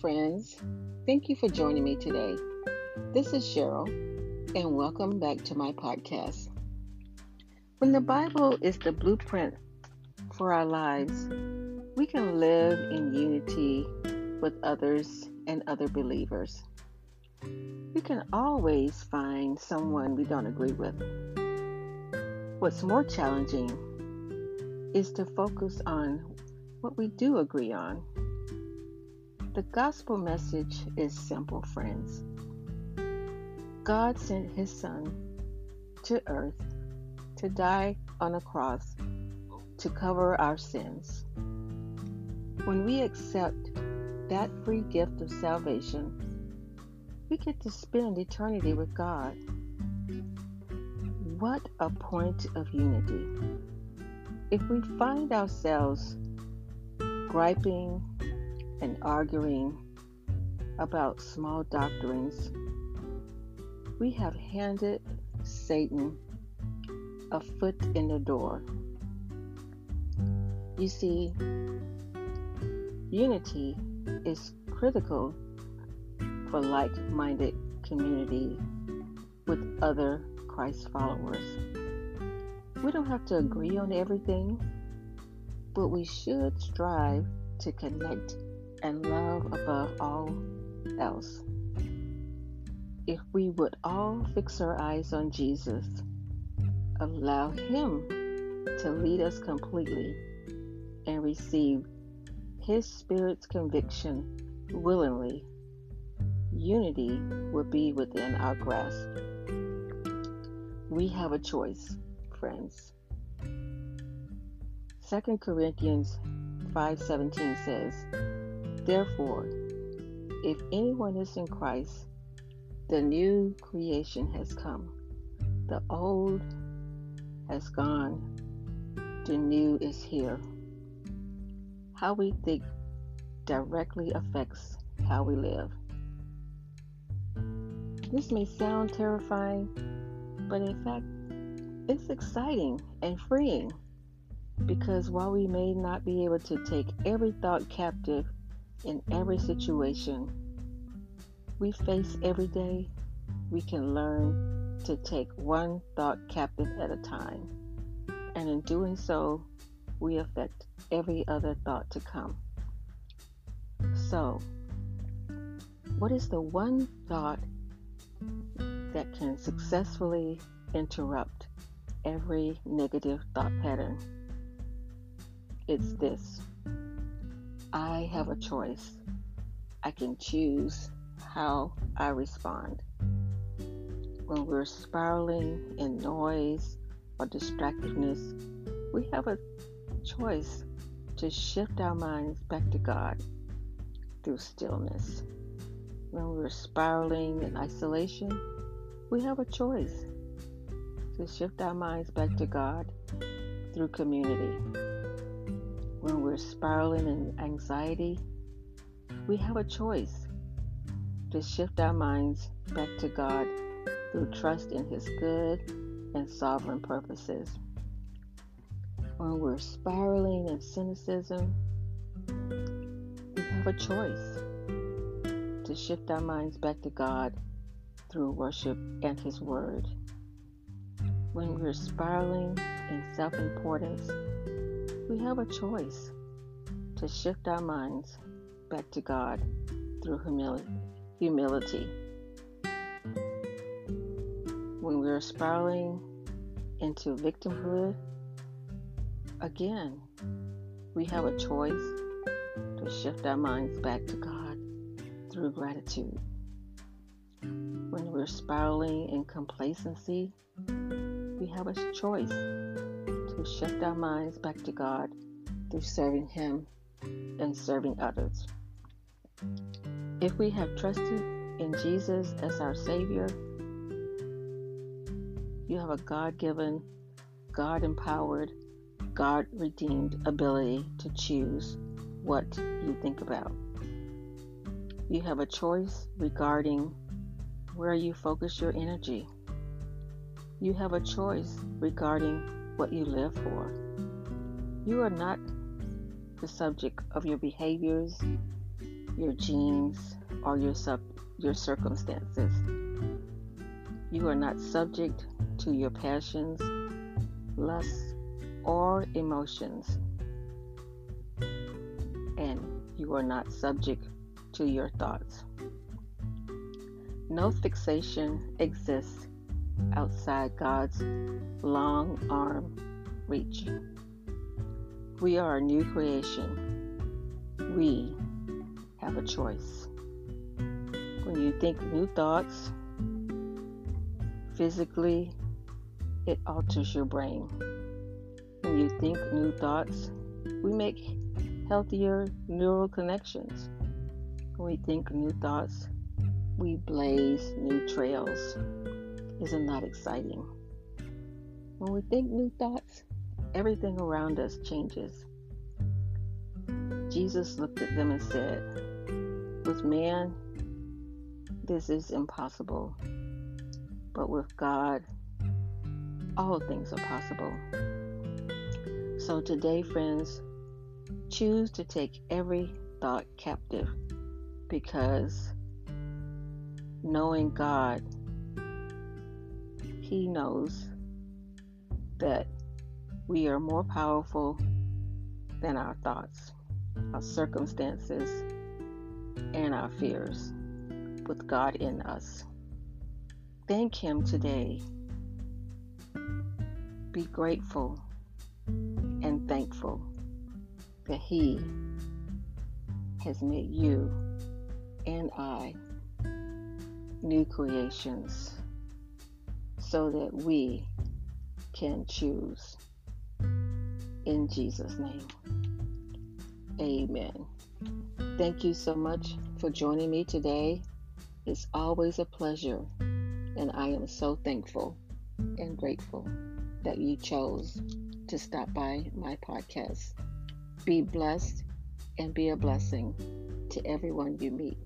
friends. Thank you for joining me today. This is Cheryl, and welcome back to my podcast. When the Bible is the blueprint for our lives, we can live in unity with others and other believers. We can always find someone we don't agree with. What's more challenging is to focus on what we do agree on. The gospel message is simple, friends. God sent his son to earth to die on a cross to cover our sins. When we accept that free gift of salvation, we get to spend eternity with God. What a point of unity. If we find ourselves griping and arguing about small doctrines, we have handed Satan a foot in the door. You see, unity is critical for like minded community with other Christ followers. We don't have to agree on everything, but we should strive to connect and love above all else. If we would all fix our eyes on Jesus, allow Him to lead us completely, and receive His Spirit's conviction willingly, unity will be within our grasp. We have a choice, friends. 2 Corinthians 5:17 says, Therefore, if anyone is in Christ, the new creation has come. The old has gone, the new is here. How we think directly affects how we live. This may sound terrifying, but in fact, it's exciting and freeing because while we may not be able to take every thought captive in every situation we face every day, we can learn to take one thought captive at a time. And in doing so, we affect every other thought to come. So, what is the one thought that can successfully interrupt every negative thought pattern? It's this I have a choice. I can choose how I respond. When we're spiraling in noise or distractedness, we have a choice to shift our minds back to God through stillness. When we're spiraling in isolation, we have a choice to shift our minds back to God through community when we're spiraling in anxiety, we have a choice to shift our minds back to God through trust in His good and sovereign purposes. When we're spiraling in cynicism, we have a choice to shift our minds back to God through worship and His Word. When we're spiraling in self importance, we have a choice to shift our minds back to God through humility. When we're spiraling into victimhood, again, we have a choice to shift our minds back to God through gratitude. When we're spiraling in complacency, we have a choice to shift our minds back to God through serving Him and serving others. If we have trusted in Jesus as our Savior, you have a God given, God empowered, God redeemed ability to choose what you think about. You have a choice regarding where you focus your energy. You have a choice regarding what you live for. You are not the subject of your behaviors, your genes, or your sub your circumstances. You are not subject to your passions, lusts, or emotions. And you are not subject to your thoughts. No fixation exists outside God's long arm reach. We are a new creation. We have a choice. When you think new thoughts, physically, it alters your brain. When you think new thoughts, we make healthier neural connections. When we think new thoughts, we blaze new trails. Isn't that exciting? When we think new thoughts, everything around us changes. Jesus looked at them and said, With man, this is impossible, but with God, all things are possible. So today, friends, choose to take every thought captive because knowing God, He knows that we are more powerful than our thoughts, our circumstances, and our fears with God in us. Thank Him today. Be grateful and thankful that He has made you and I new creations so that we can choose. In Jesus' name, amen. Thank you so much for joining me today. It's always a pleasure, and I am so thankful and grateful that you chose to stop by my podcast. Be blessed and be a blessing to everyone you meet.